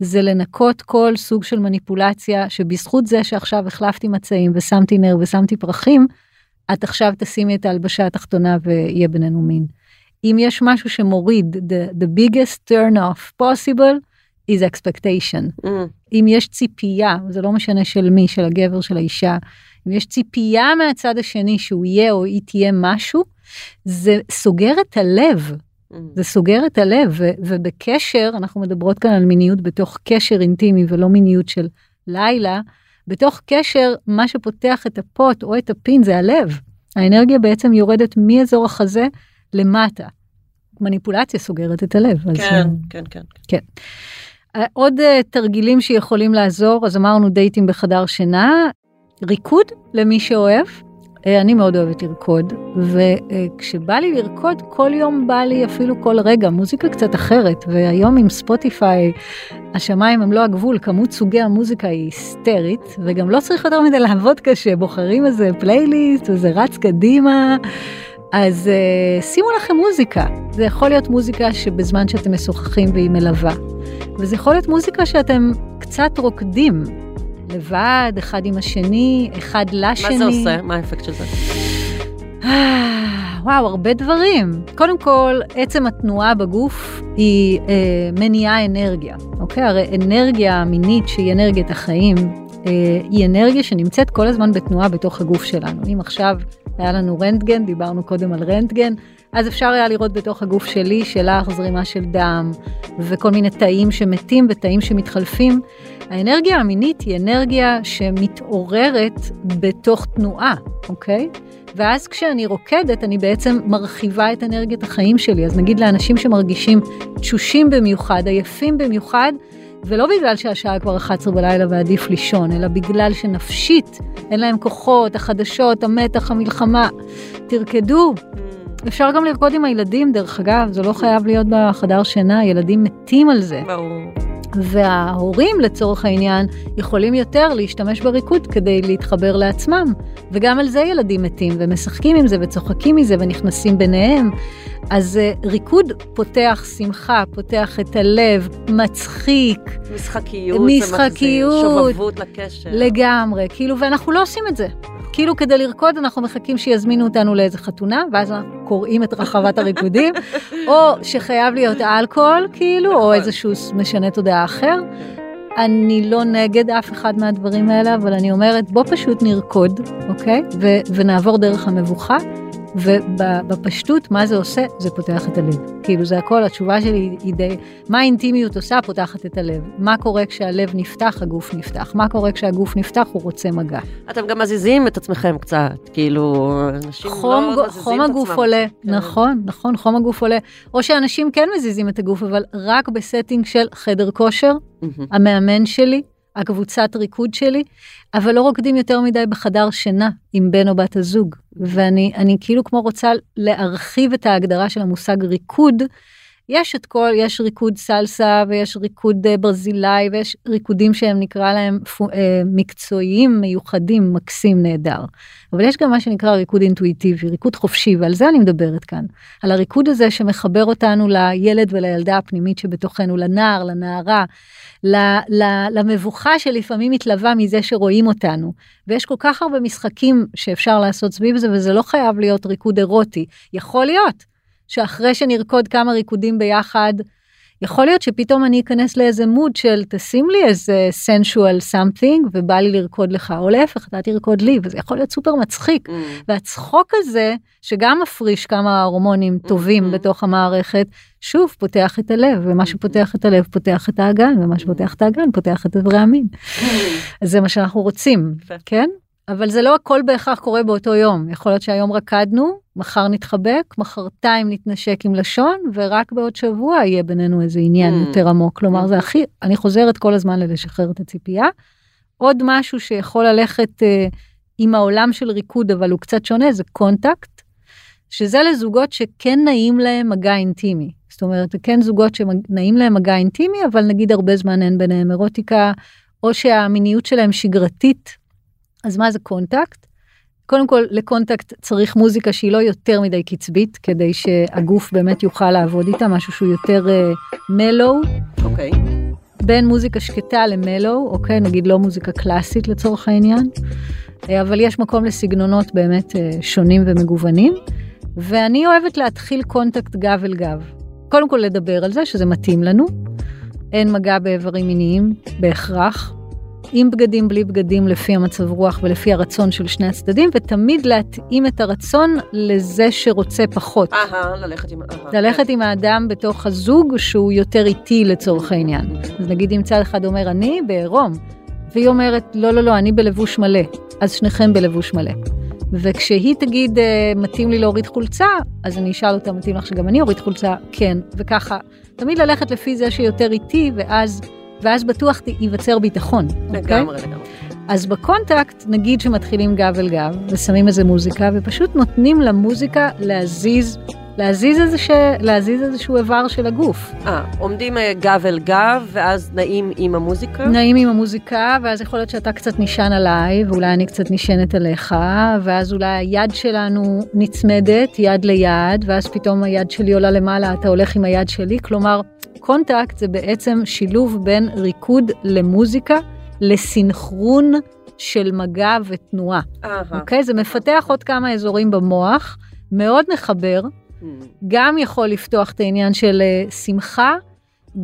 זה לנקות כל סוג של מניפולציה שבזכות זה שעכשיו החלפתי מצעים ושמתי נר ושמתי פרחים, את עכשיו תשימי את ההלבשה התחתונה ויהיה בינינו מין. אם יש משהו שמוריד, the, the biggest turn off possible is expectation. Mm. אם יש ציפייה, זה לא משנה של מי, של הגבר, של האישה, אם יש ציפייה מהצד השני שהוא יהיה או היא תהיה משהו, זה סוגר את הלב. Mm. זה סוגר את הלב, ו- ובקשר, אנחנו מדברות כאן על מיניות בתוך קשר אינטימי ולא מיניות של לילה, בתוך קשר, מה שפותח את הפוט או את הפין זה הלב. האנרגיה בעצם יורדת מאזור החזה למטה. מניפולציה סוגרת את הלב. אז, כן, כן, כן. כן. אה, עוד אה, תרגילים שיכולים לעזור, אז אמרנו דייטים בחדר שינה, ריקוד למי שאוהב. אה, אני מאוד אוהבת לרקוד, וכשבא לי לרקוד, כל יום בא לי אפילו כל רגע, מוזיקה קצת אחרת, והיום עם ספוטיפיי, השמיים הם לא הגבול, כמות סוגי המוזיקה היא היסטרית, וגם לא צריך יותר מדי לעבוד קשה, בוחרים איזה פלייליסט וזה רץ קדימה. אז uh, שימו לכם מוזיקה, זה יכול להיות מוזיקה שבזמן שאתם משוחחים והיא מלווה, וזה יכול להיות מוזיקה שאתם קצת רוקדים, לבד, אחד עם השני, אחד לשני. מה זה עושה? מה האפקט של זה? וואו, הרבה דברים. קודם כל, עצם התנועה בגוף היא אה, מניעה אנרגיה, אוקיי? הרי אנרגיה מינית שהיא אנרגיית החיים, אה, היא אנרגיה שנמצאת כל הזמן בתנועה בתוך הגוף שלנו. אם עכשיו היה לנו רנטגן, דיברנו קודם על רנטגן, אז אפשר היה לראות בתוך הגוף שלי, שלך, זרימה של דם, וכל מיני תאים שמתים ותאים שמתחלפים. האנרגיה המינית היא אנרגיה שמתעוררת בתוך תנועה, אוקיי? ואז כשאני רוקדת, אני בעצם מרחיבה את אנרגיית החיים שלי. אז נגיד לאנשים שמרגישים תשושים במיוחד, עייפים במיוחד, ולא בגלל שהשעה כבר 11 בלילה ועדיף לישון, אלא בגלל שנפשית אין להם כוחות, החדשות, המתח, המלחמה. תרקדו. אפשר גם לרקוד עם הילדים, דרך אגב, זה לא חייב להיות בחדר שינה, ילדים מתים על זה. ברור. וההורים לצורך העניין יכולים יותר להשתמש בריקוד כדי להתחבר לעצמם. וגם על זה ילדים מתים ומשחקים עם זה וצוחקים מזה ונכנסים ביניהם. אז uh, ריקוד פותח שמחה, פותח את הלב, מצחיק. משחקיות, משחקיות, שובבות לקשר. לגמרי, כאילו, ואנחנו לא עושים את זה. כאילו כדי לרקוד אנחנו מחכים שיזמינו אותנו לאיזה חתונה, ואז אנחנו קוראים את רחבת הריקודים, או שחייב להיות אלכוהול, כאילו, או איזשהו משנה תודעה אחר. אני לא נגד אף אחד מהדברים האלה, אבל אני אומרת, בוא פשוט נרקוד, אוקיי? ו- ונעבור דרך המבוכה. ובפשטות, מה זה עושה? זה פותח את הלב. כאילו זה הכל, התשובה שלי היא די, מה האינטימיות עושה? פותחת את הלב. מה קורה כשהלב נפתח, הגוף נפתח. מה קורה כשהגוף נפתח, הוא רוצה מגע. אתם גם מזיזים את עצמכם קצת, כאילו, אנשים חום, לא מזיזים חום את הגוף עצמם. עולה, כן. נכון, נכון, חום הגוף עולה. או שאנשים כן מזיזים את הגוף, אבל רק ב setting של חדר כושר, מהמם. המאמן שלי, הקבוצת ריקוד שלי, אבל לא רוקדים יותר מדי בחדר שינה עם בן או בת הזוג. ואני אני כאילו כמו רוצה להרחיב את ההגדרה של המושג ריקוד. יש את כל, יש ריקוד סלסה ויש ריקוד אה, ברזילאי ויש ריקודים שהם נקרא להם אה, מקצועיים, מיוחדים, מקסים, נהדר. אבל יש גם מה שנקרא ריקוד אינטואיטיבי, ריקוד חופשי, ועל זה אני מדברת כאן. על הריקוד הזה שמחבר אותנו לילד ולילדה הפנימית שבתוכנו, לנער, לנערה, ל- ל- למבוכה שלפעמים מתלווה מזה שרואים אותנו. ויש כל כך הרבה משחקים שאפשר לעשות סביב זה, וזה לא חייב להיות ריקוד אירוטי. יכול להיות שאחרי שנרקוד כמה ריקודים ביחד, יכול להיות שפתאום אני אכנס לאיזה מוד של תשים לי איזה sensual something ובא לי לרקוד לך, או להפך, אתה תרקוד לי, וזה יכול להיות סופר מצחיק. Mm. והצחוק הזה, שגם מפריש כמה הורמונים טובים Mhm. בתוך המערכת, שוב פותח את הלב, ומה שפותח את הלב פותח את האגן, ומה שפותח את האגן פותח את איברי המין. אז זה מה שאנחנו רוצים. כן? אבל זה לא הכל בהכרח קורה באותו יום. יכול להיות שהיום רקדנו, מחר נתחבק, מחרתיים נתנשק עם לשון, ורק בעוד שבוע יהיה בינינו איזה עניין Mm. יותר עמוק. כלומר, Mm. זה הכי, אני חוזרת כל הזמן ללשחרר את הציפייה. עוד משהו שיכול ללכת אה, עם העולם של ריקוד, אבל הוא קצת שונה, זה קונטקט, שזה לזוגות שכן נעים להם מגע אינטימי. זאת אומרת, זה כן זוגות שנעים להם מגע אינטימי, אבל נגיד הרבה זמן אין ביניהם אירוטיקה, או שהמיניות שלהם שגרתית. אז מה זה קונטקט? קודם כל, לקונטקט צריך מוזיקה שהיא לא יותר מדי קצבית, כדי שהגוף באמת יוכל לעבוד איתה, משהו שהוא יותר mellow, אוקיי. בין מוזיקה שקטה ל mellow, אוקיי? נגיד לא מוזיקה קלאסית לצורך העניין, אה, אבל יש מקום לסגנונות באמת אה, שונים ומגוונים, ואני אוהבת להתחיל קונטקט גב אל גב. קודם כל לדבר על זה, שזה מתאים לנו, אין מגע באיברים מיניים בהכרח, עם בגדים בלי בגדים לפי המצב רוח ולפי הרצון של שני הצדדים, ותמיד להתאים את הרצון לזה שרוצה פחות. אהה, ללכת עם... אהה, ללכת עם האדם בתוך הזוג שהוא יותר איטי לצורך העניין. אז נגיד אם צד אחד אומר אני בעירום, והיא אומרת לא לא לא אני בלבוש מלא, אז שניכם בלבוש מלא. וכשהיא תגיד, אה, מתאים לי להוריד חולצה, אז אני אשאל אותה, מתאים לך שגם אני אוריד חולצה? כן, וככה. תמיד ללכת לפי זה שיותר איטי, ואז, ואז בטוח ייווצר ביטחון. אוקיי? לגמרי, okay? לגמרי. אז בקונטקט, נגיד שמתחילים גב אל גב, ושמים איזה מוזיקה, ופשוט נותנים למוזיקה להזיז להזיז, איזה ש... להזיז איזשהו איבר של הגוף. אה, עומדים אה, גב אל גב, ואז נעים עם המוזיקה? נעים עם המוזיקה, ואז יכול להיות שאתה קצת נשען עליי, ואולי אני קצת נשענת עליך, ואז אולי היד שלנו נצמדת, יד ליד, ואז פתאום היד שלי עולה למעלה, אתה הולך עם היד שלי, כלומר, קונטקט זה בעצם שילוב בין ריקוד למוזיקה, לסינכרון של מגע ותנועה. אוקיי? זה מפתח עוד כמה אזורים במוח, מאוד מחבר. גם יכול לפתוח את העניין של אה, שמחה,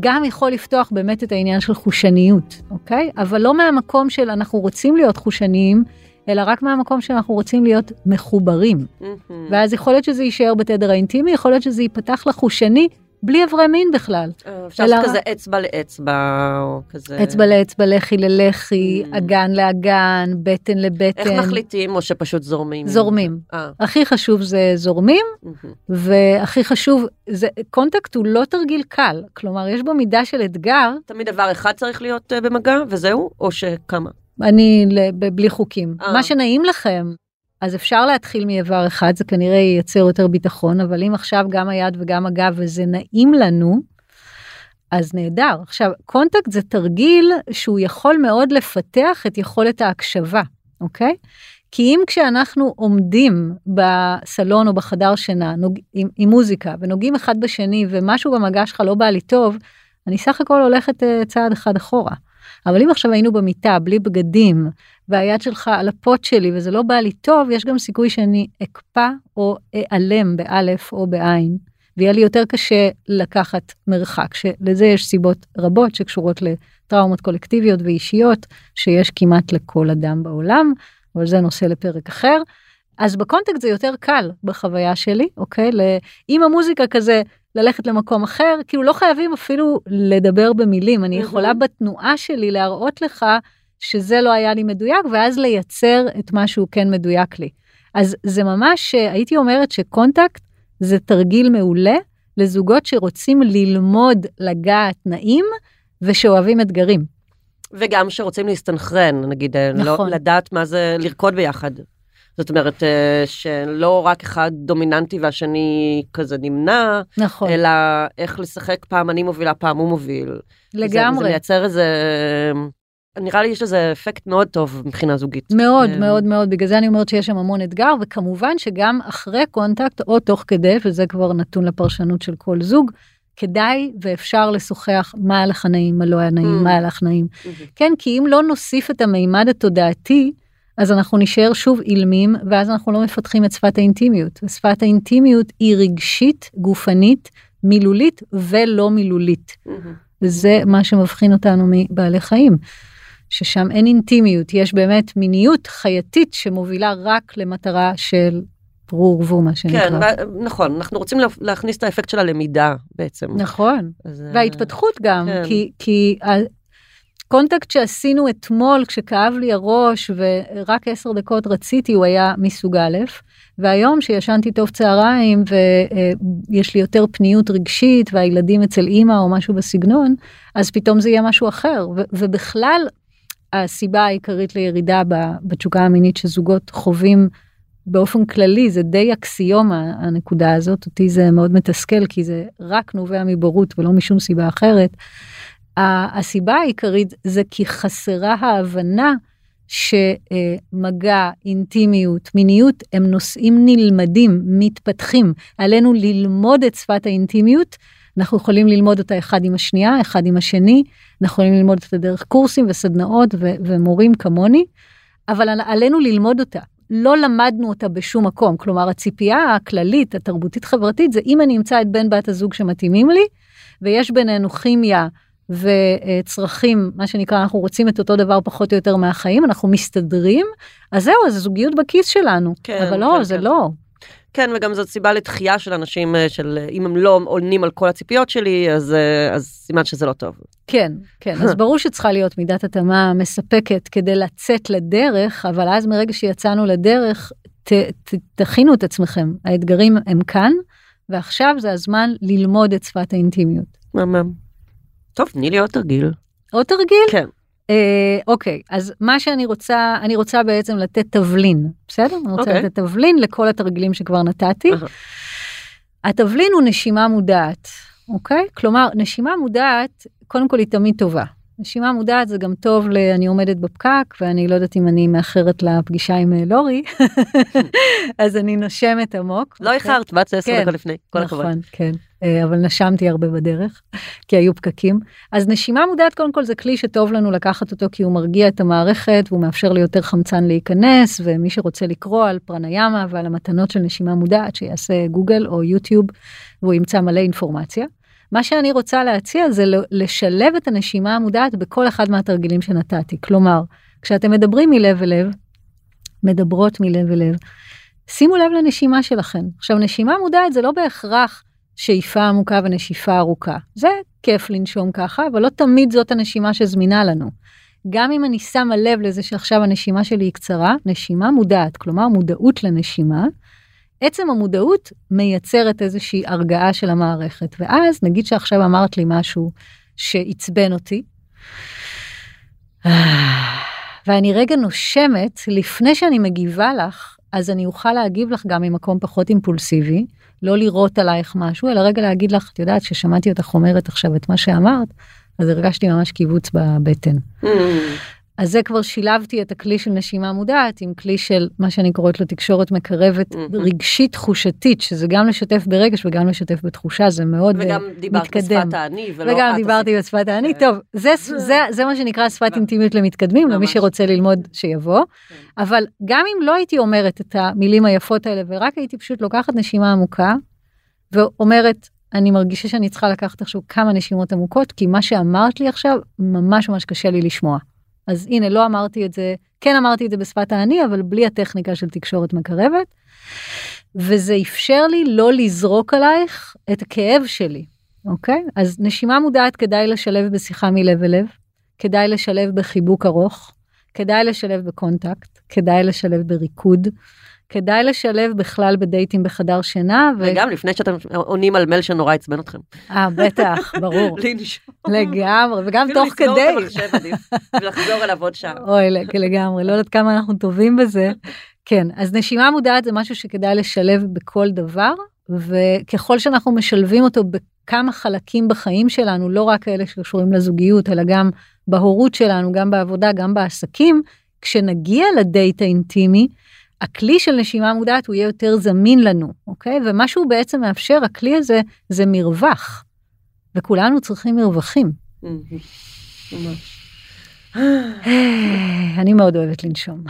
גם יכול לפתוח באמת את העניין של חושניות, אוקיי? אבל לא מהמקום של אנחנו רוצים להיות חושניים, אלא רק מהמקום שאנחנו רוצים להיות מחוברים. ואז יכול להיות שזה יישאר בתדר האינטימי, יכול להיות שזה ייפתח לחושני, בלי אברי מין בכלל. אה, אפשר לעשות כזה אצבע לאצבע, או כזה... אצבע לאצבע, לחי ללחי, mm. אגן לאגן, בטן לבטן. איך מחליטים, או שפשוט זורמים? זורמים. אה. הכי חשוב זה זורמים, והכי חשוב, זה, קונטקט הוא לא תרגיל קל, כלומר, יש בו מידה של אתגר. תמיד דבר אחד צריך להיות אה, במגע, וזהו, או שכמה? אני בלי חוקים. מה שנעים לכם, אז אפשר להתחיל מאיבר אחד, זה כנראה ייצר יותר ביטחון, אבל אם עכשיו גם היד וגם הגב וזה נעים לנו, אז נהדר. עכשיו, קונטקט זה תרגיל שהוא יכול מאוד לפתח את יכולת ההקשבה, אוקיי? כי אם כשאנחנו עומדים בסלון או בחדר שינה נוג... עם, עם מוזיקה ונוגעים אחד בשני ומשהו במגע שלך לא בא לי טוב, אני סך הכל הולכת uh, צעד אחד אחורה. אבל אם עכשיו היינו במיטה בלי בגדים והיד שלך על הפוט שלי וזה לא בא לי טוב, יש גם סיכוי שאני אקפא או אעלם באלף או בעין, ויהיה לי יותר קשה לקחת מרחק, שלזה יש סיבות רבות שקשורות לטראומות קולקטיביות ואישיות, שיש כמעט לכל אדם בעולם, אבל זה נושא לפרק אחר. אז בקונטקסט זה יותר קל בחוויה שלי, אוקיי? עם המוזיקה כזה, ללכת למקום אחר, כאילו לא חייבים אפילו לדבר במילים, אני יכולה בתנועה שלי להראות לך שזה לא היה לי מדויק, ואז לייצר את מה שהוא כן מדויק לי. אז זה ממש, הייתי אומרת שקונטקט זה תרגיל מעולה לזוגות שרוצים ללמוד לגעת נעים ושאוהבים אתגרים. וגם שרוצים להסתנכרן, נגיד, לא נכון. לא לדעת מה זה לרקוד ביחד. זאת אומרת, אה, שלא רק אחד דומיננטי והשני כזה נמנע, נכון. אלא איך לשחק פעם אני מובילה, פעם הוא מוביל. לגמרי. זה, זה מייצר איזה... נראה לי יש לזה אפקט מאוד טוב מבחינה זוגית. מאוד, אה, מאוד, מאוד. בגלל זה אני אומרת שיש שם המון אתגר, וכמובן שגם אחרי קונטקט, או תוך כדי, וזה כבר נתון לפרשנות של כל זוג, כדאי ואפשר לשוחח מה היה לך נעים, מה לא היה נעים, mm. מה היה לך נעים. Mm-hmm. כן, כי אם לא נוסיף את המימד התודעתי, אז אנחנו נשאר שוב אילמים, ואז אנחנו לא מפתחים את שפת האינטימיות. ושפת האינטימיות היא רגשית, גופנית, מילולית ולא מילולית. Mm-hmm. וזה מה שמבחין אותנו מבעלי חיים. ששם אין אינטימיות, יש באמת מיניות חייתית שמובילה רק למטרה של פרו ורבו, מה שנקרא. כן, נכון, אנחנו רוצים להכניס את האפקט של הלמידה בעצם. נכון, אז... וההתפתחות גם, כן. כי, כי קונטקט שעשינו אתמול כשכאב לי הראש ורק עשר דקות רציתי הוא היה מסוג א', והיום שישנתי טוב צהריים ויש לי יותר פניות רגשית והילדים אצל אימא או משהו בסגנון, אז פתאום זה יהיה משהו אחר. ובכלל הסיבה העיקרית לירידה בתשוקה המינית שזוגות חווים באופן כללי זה די אקסיומה הנקודה הזאת אותי זה מאוד מתסכל כי זה רק נובע מבורות ולא משום סיבה אחרת. הסיבה העיקרית זה כי חסרה ההבנה שמגע, אינטימיות, מיניות הם נושאים נלמדים, מתפתחים. עלינו ללמוד את שפת האינטימיות, אנחנו יכולים ללמוד אותה אחד עם השנייה, אחד עם השני, אנחנו יכולים ללמוד אותה דרך קורסים וסדנאות ו- ומורים כמוני, אבל עלינו ללמוד אותה. לא למדנו אותה בשום מקום, כלומר הציפייה הכללית, התרבותית חברתית, זה אם אני אמצא את בן בת הזוג שמתאימים לי, ויש בינינו כימיה וצרכים, מה שנקרא, אנחנו רוצים את אותו דבר פחות או יותר מהחיים, אנחנו מסתדרים, אז זהו, אז זוגיות בכיס שלנו. כן, אבל לא, כן, זה כן. לא. כן, וגם זאת סיבה לתחייה של אנשים, אה, של אה, אם הם לא עונים על כל הציפיות שלי, אז, אה, אז סימן שזה לא טוב. כן, כן, אז ברור שצריכה להיות מידת התאמה מספקת כדי לצאת לדרך, אבל אז מרגע שיצאנו לדרך, ת, ת, תכינו את עצמכם, האתגרים הם כאן, ועכשיו זה הזמן ללמוד את שפת האינטימיות. מהמם. טוב, תני לי עוד תרגיל. עוד תרגיל? כן. אה, אוקיי, אז מה שאני רוצה, אני רוצה בעצם לתת תבלין, בסדר? אני רוצה אוקיי. לתת תבלין לכל התרגילים שכבר נתתי. התבלין הוא נשימה מודעת, אוקיי? כלומר, נשימה מודעת, קודם כל היא תמיד טובה. נשימה מודעת זה גם טוב ל... אני עומדת בפקק ואני לא יודעת אם אני מאחרת לפגישה עם אה, לורי, אז אני נושמת עמוק. לא אוקיי? איחרת, באת עשר כן, דקות לפני, כל הכבוד. נכון, כן, אבל נשמתי הרבה בדרך, כי היו פקקים. אז נשימה מודעת קודם כל זה כלי שטוב לנו לקחת אותו כי הוא מרגיע את המערכת והוא מאפשר לי יותר חמצן להיכנס, ומי שרוצה לקרוא על פרניאמה ועל המתנות של נשימה מודעת שיעשה גוגל או יוטיוב והוא ימצא מלא אינפורמציה. מה שאני רוצה להציע זה לשלב את הנשימה המודעת בכל אחד מהתרגילים שנתתי. כלומר, כשאתם מדברים מלב אל לב, מדברות מלב אל לב, שימו לב לנשימה שלכם. עכשיו, נשימה מודעת זה לא בהכרח שאיפה עמוקה ונשיפה ארוכה. זה כיף לנשום ככה, אבל לא תמיד זאת הנשימה שזמינה לנו. גם אם אני שמה לב לזה שעכשיו הנשימה שלי היא קצרה, נשימה מודעת, כלומר מודעות לנשימה, עצם המודעות מייצרת איזושהי הרגעה של המערכת. ואז נגיד שעכשיו אמרת לי משהו שעצבן אותי, ואני רגע נושמת לפני שאני מגיבה לך, אז אני אוכל להגיב לך גם ממקום פחות אימפולסיבי, לא לירות עלייך משהו, אלא רגע להגיד לך, את יודעת ששמעתי אותך אומרת עכשיו את מה שאמרת, אז הרגשתי ממש קיבוץ בבטן. אז זה כבר שילבתי את הכלי של נשימה מודעת עם כלי של מה שאני קוראת לו תקשורת מקרבת מהמם. רגשית תחושתית שזה גם לשתף ברגש וגם לשתף בתחושה זה מאוד וגם אה, דיברת מתקדם. בשפת האני, ולא וגם דיברתי עשית. בשפת האני כן. טוב זה זה זה מה שנקרא שפת. אינטימיות למתקדמים למי ממש. שרוצה ללמוד שיבוא כן. אבל גם אם לא הייתי אומרת את המילים היפות האלה ורק הייתי פשוט לוקחת נשימה עמוקה ואומרת אני מרגישה שאני צריכה לקחת עכשיו כמה נשימות עמוקות כי מה שאמרת לי עכשיו ממש ממש קשה לי לשמוע. אז הנה לא אמרתי את זה כן אמרתי את זה בשפת האני אבל בלי הטכניקה של תקשורת מקרבת. וזה אפשר לי לא לזרוק עלייך את הכאב שלי אוקיי אז נשימה מודעת כדאי לשלב בשיחה מלב אל לב כדאי לשלב בחיבוק ארוך כדאי לשלב בקונטקט כדאי לשלב בריקוד כדאי לשלב בכלל בדייטים בחדר שינה. ו... וגם לפני שאתם עונים על מייל שנורא עצבן אתכם. אה, בטח, ברור. לנשום. לגמרי, וגם אפילו תוך לסגור כדי. את המחשב עדיף, ולחזור אליו עוד שעה. אוי, לג- לגמרי, לא יודעת כמה אנחנו טובים בזה. כן, אז נשימה מודעת זה משהו שכדאי לשלב בכל דבר, וככל שאנחנו משלבים אותו בכמה חלקים בחיים שלנו, לא רק אלה שקשורים לזוגיות, אלא גם בהורות שלנו, גם בעבודה, גם בעסקים, כשנגיע לדייט האינטימי, הכלי של נשימה מודעת הוא יהיה יותר זמין לנו, אוקיי? ומה שהוא בעצם מאפשר, הכלי הזה, זה מרווח. וכולנו צריכים מרווחים. ממש. אני מאוד אוהבת לנשום.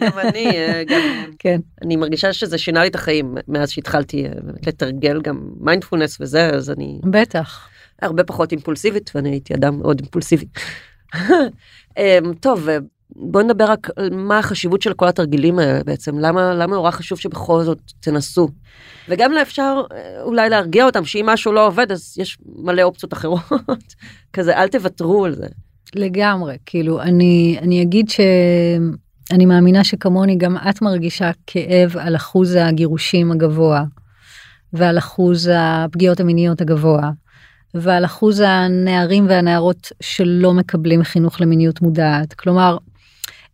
גם אני, אה, גם כן. אני מרגישה שזה שינה לי את החיים מאז שהתחלתי אה, לתרגל גם מיינדפולנס וזה, אז אני בטח. הרבה פחות אימפולסיבית ואני הייתי אדם מאוד אימפולסיבי. אמ, טוב, אה, בוא נדבר רק על מה החשיבות של כל התרגילים האלה בעצם, למה, למה נורא חשוב שבכל זאת תנסו. וגם אפשר אה, אולי להרגיע אותם שאם משהו לא עובד אז יש מלא אופציות אחרות. כזה אל תוותרו על זה. לגמרי, כאילו, אני, אני אגיד שאני מאמינה שכמוני גם את מרגישה כאב על אחוז הגירושים הגבוה, ועל אחוז הפגיעות המיניות הגבוה, ועל אחוז הנערים והנערות שלא מקבלים חינוך למיניות מודעת. כלומר,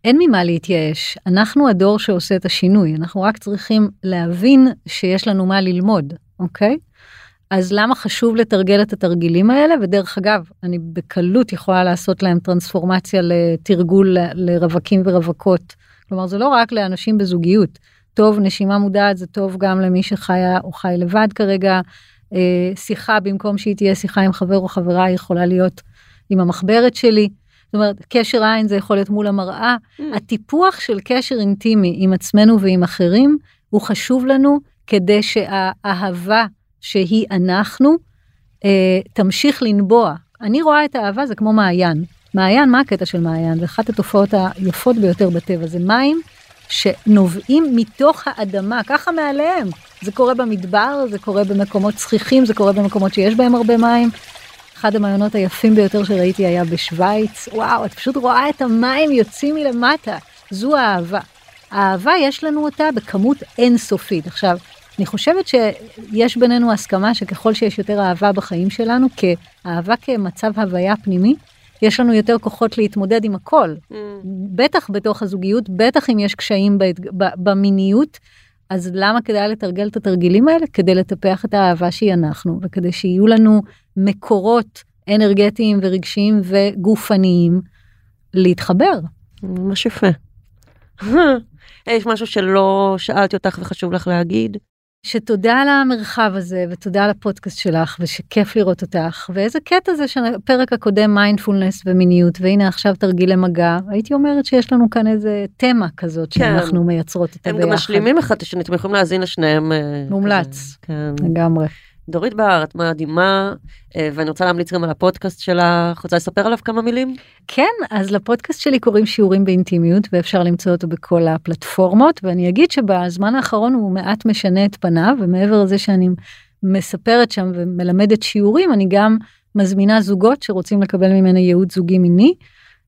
אין ממה להתייאש, אנחנו הדור שעושה את השינוי, אנחנו רק צריכים להבין שיש לנו מה ללמוד, אוקיי? אז למה חשוב לתרגל את התרגילים האלה? ודרך אגב, אני בקלות יכולה לעשות להם טרנספורמציה לתרגול לרווקים ורווקות. כלומר, זה לא רק לאנשים בזוגיות. טוב, נשימה מודעת זה טוב גם למי שחיה או חי לבד כרגע. אה, שיחה במקום שהיא תהיה שיחה עם חבר או חברה יכולה להיות עם המחברת שלי. זאת אומרת, קשר עין זה יכול להיות מול המראה. הטיפוח של קשר אינטימי עם עצמנו ועם אחרים הוא חשוב לנו כדי שהאהבה שהיא אנחנו אה, תמשיך לנבוע. אני רואה את האהבה זה כמו מעיין. מעיין, מה הקטע של מעיין? זה אחת התופעות היפות ביותר בטבע, זה מים שנובעים מתוך האדמה, ככה מעליהם. זה קורה במדבר, זה קורה במקומות צחיחים, זה קורה במקומות שיש בהם הרבה מים. אחד המעיינות היפים ביותר שראיתי היה בשוויץ. וואו, את פשוט רואה את המים יוצאים מלמטה. זו האהבה. האהבה יש לנו אותה בכמות אינסופית. עכשיו, אני חושבת שיש בינינו הסכמה שככל שיש יותר אהבה בחיים שלנו, כאהבה כמצב הוויה פנימי, יש לנו יותר כוחות להתמודד עם הכל. Mm. בטח בתוך הזוגיות, בטח אם יש קשיים במיניות, אז למה כדאי לתרגל את התרגילים האלה? כדי לטפח את האהבה שהיא אנחנו, וכדי שיהיו לנו מקורות אנרגטיים ורגשיים וגופניים להתחבר. ממש יפה. יש משהו שלא שאלתי אותך וחשוב לך להגיד? שתודה על המרחב הזה ותודה על הפודקאסט שלך ושכיף לראות אותך ואיזה קטע זה שהפרק הקודם מיינדפולנס ומיניות והנה עכשיו תרגילי מגע הייתי אומרת שיש לנו כאן איזה תמה כזאת כן. שאנחנו מייצרות אותה ביחד. הם גם משלימים אחד את השני אתם יכולים להאזין לשניהם. אה, מומלץ. כן. לגמרי. דורית בר, את מדהימה, אה, ואני רוצה להמליץ גם על הפודקאסט שלך. רוצה לספר עליו כמה מילים? כן, אז לפודקאסט שלי קוראים שיעורים באינטימיות, ואפשר למצוא אותו בכל הפלטפורמות, ואני אגיד שבזמן האחרון הוא מעט משנה את פניו, ומעבר לזה שאני מספרת שם ומלמדת שיעורים, אני גם מזמינה זוגות שרוצים לקבל ממנה ייעוד זוגי מיני,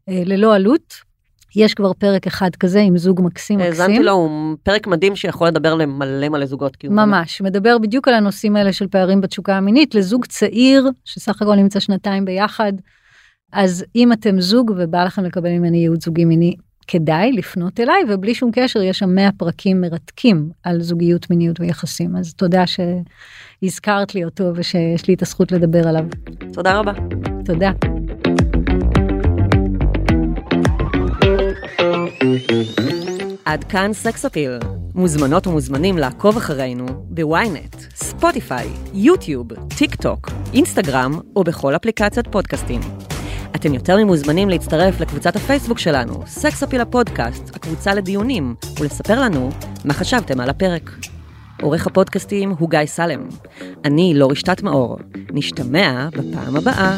אה, ללא עלות. יש כבר פרק אחד כזה עם זוג מקסים מקסים. האזנתי לו, הוא פרק מדהים שיכול לדבר למלא מלא זוגות. כאילו ממש. מדבר בדיוק על הנושאים האלה של פערים בתשוקה המינית לזוג צעיר שסך הכל נמצא שנתיים ביחד. אז אם אתם זוג ובא לכם לקבל ממני ייעוד זוגי מיני, כדאי לפנות אליי ובלי שום קשר יש שם 100 פרקים מרתקים על זוגיות מיניות ויחסים אז תודה שהזכרת לי אותו ושיש לי את הזכות לדבר עליו. תודה רבה. תודה. עד כאן סקס אפיל. מוזמנות ומוזמנים לעקוב אחרינו בוויינט, ספוטיפיי, יוטיוב, טיק טוק, אינסטגרם או בכל אפליקציות פודקאסטים. אתם יותר ממוזמנים להצטרף לקבוצת הפייסבוק שלנו, סקס אפיל הפודקאסט, הקבוצה לדיונים, ולספר לנו מה חשבתם על הפרק. עורך הפודקאסטים הוא גיא סלם. אני לא רשתת מאור. נשתמע בפעם הבאה.